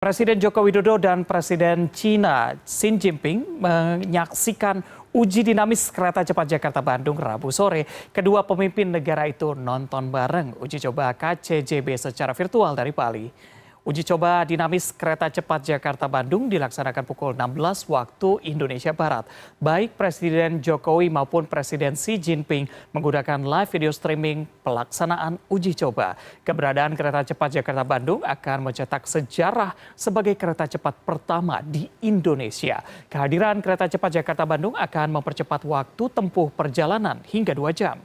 Presiden Joko Widodo dan Presiden China Xi Jinping menyaksikan uji dinamis kereta cepat Jakarta-Bandung Rabu sore. Kedua pemimpin negara itu nonton bareng uji coba KCJB secara virtual dari Bali. Uji coba dinamis kereta cepat Jakarta-Bandung dilaksanakan pukul 16 waktu Indonesia Barat. Baik Presiden Jokowi maupun Presiden Xi Jinping menggunakan live video streaming pelaksanaan uji coba. Keberadaan kereta cepat Jakarta-Bandung akan mencetak sejarah sebagai kereta cepat pertama di Indonesia. Kehadiran kereta cepat Jakarta-Bandung akan mempercepat waktu tempuh perjalanan hingga dua jam.